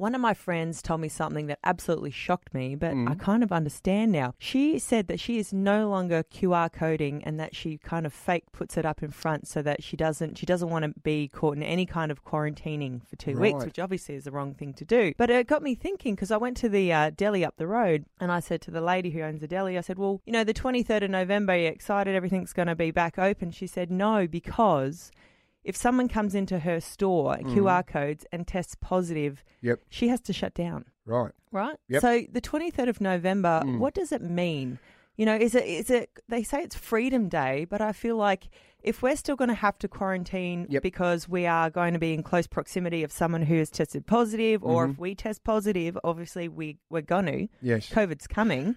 One of my friends told me something that absolutely shocked me, but Mm. I kind of understand now. She said that she is no longer QR coding and that she kind of fake puts it up in front so that she doesn't she doesn't want to be caught in any kind of quarantining for two weeks, Right. which obviously is the wrong thing to do. But it got me thinking because I went to the uh, deli up the road and I said to the lady who owns the deli, I said, "Well, you know, the 23rd of November, are you excited everything's going to be back open?" She said, "No, because." If someone comes into her store, QR codes, and tests positive, Yep. she has to shut down. Right. Right. Yep. So the twenty third of November, Mm. what does it mean? You know, is it is it? They say it's Freedom Day, but I feel like if we're still going to have to quarantine Yep. because we are going to be in close proximity of someone who has tested positive, or Mm-hmm. if we test positive, obviously we we're going to. Yes. COVID's coming.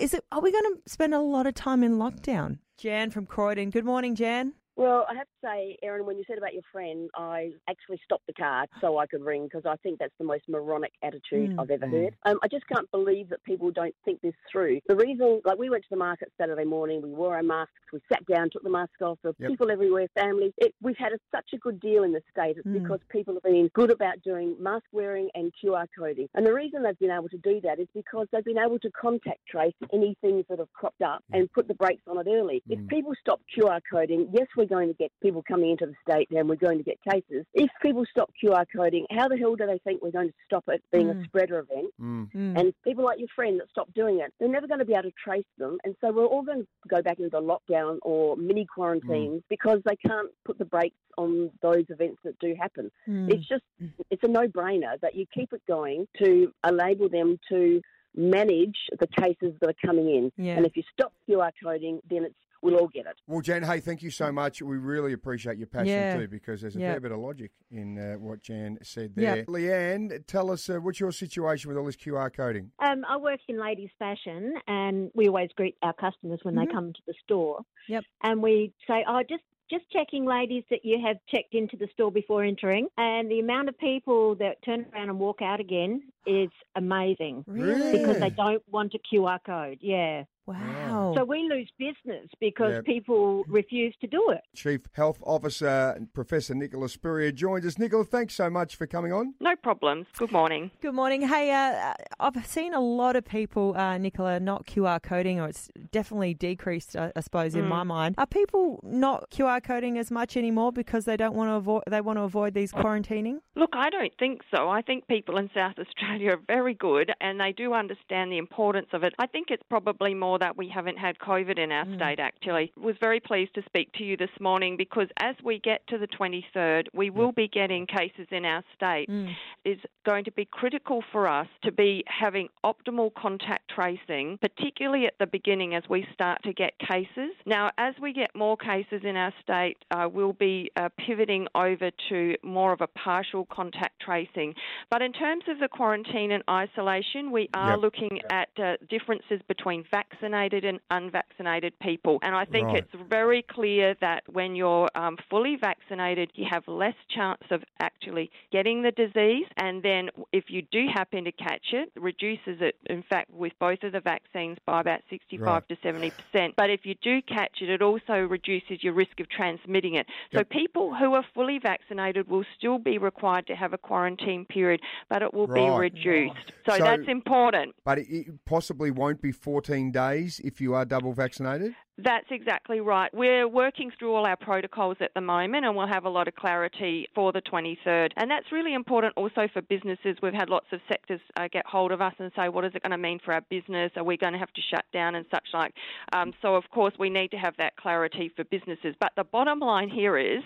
Is it? Are we going to spend a lot of time in lockdown? Jan from Croydon. Good morning, Jan. Well, I have to say, Erin, when you said about your friend, I actually stopped the car so I could ring because I think that's the most moronic attitude Mm. I've ever Mm. heard. Um, I just can't believe that people don't think this through. The reason, like, we went to the market Saturday morning, we wore our masks, we sat down, took the mask off. There were Yep. people everywhere, families. It, we've had a, such a good deal in the state. It's Mm. because people have been good about doing mask wearing and QR coding. And the reason they've been able to do that is because they've been able to contact trace any things that have cropped up and put the brakes on it early. If Mm. people stop QR coding, yes, we're going to get people coming into the state and we're going to get cases. If people stop QR coding, how the hell do they think we're going to stop it being Mm. a spreader event? Mm. Mm. And people like your friend that stopped doing it, they're never going to be able to trace them. And so we're all going to go back into lockdown or mini quarantines Mm. because they can't put the brakes on those events that do happen. Mm. It's just, it's a no brainer that you keep it going to enable them to manage the cases that are coming in. Yeah. And if you stop QR coding, then it's we'll all get it. Well, Jan, hey, thank you so much. We really appreciate your passion Yeah. too, because there's a Yeah. fair bit of logic in uh, what Jan said Yeah. there. Leanne, tell us uh, what's your situation with all this QR coding? Um, I work in ladies' fashion, and we always greet our customers when Mhm. they come to the store. Yep. And we say, "Oh, just just checking, ladies, that you have checked into the store before entering." And the amount of people that turn around and walk out again is amazing Really? because they don't want a QR code. Yeah. Wow. So we lose business because Yep. people refuse to do it. Chief Health Officer Professor Nicola Spurrier joins us. Nicola, thanks so much for coming on. No problems. Good morning. Good morning. Hey, uh, I've seen a lot of people, uh, Nicola, not QR coding, or it's definitely decreased, I, I suppose, in Mm. my mind. Are people not QR coding as much anymore because they don't want to avoid they want to avoid these quarantining? Look, I don't think so. I think people in South Australia are very good and they do understand the importance of it. I think it's probably more that we haven't had COVID in our state, actually. Was very pleased to speak to you this morning because as we get to the 23rd, we will be getting cases in our state. Mm. It's going to be critical for us to be having optimal contact tracing, particularly at the beginning as we start to get cases. Now, as we get more cases in our state, uh, we'll be uh, pivoting over to more of a partial contact tracing. But in terms of the quarantine and isolation, we are Yep. looking at uh, differences between vaccinated and unvaccinated people. And I think Right. it's very clear that when you're um, fully vaccinated, you have less chance of actually getting the disease. And then if you do happen to catch it, reduces it, in fact, with both of the vaccines by about 65 Right. to 70%. But if you do catch it, it also reduces your risk of transmitting it. So people who are fully vaccinated will still be required to have a quarantine period, but it will Right. be reduced. So, So- that's important. But it, it possibly won't be 14 days if you are double vaccinated? That's exactly right. We're working through all our protocols at the moment and we'll have a lot of clarity for the 23rd. And that's really important also for businesses. We've had lots of sectors uh, get hold of us and say, what is it going to mean for our business? Are we going to have to shut down and such like? Um, so, of course, we need to have that clarity for businesses. But the bottom line here is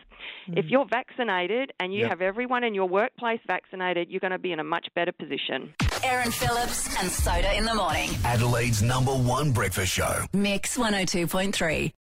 if you're vaccinated and you Yep. have everyone in your workplace vaccinated, you're going to be in a much better position. Erin Phillips and Soda in the morning. Adelaide's number one breakfast show. Mix 102.3.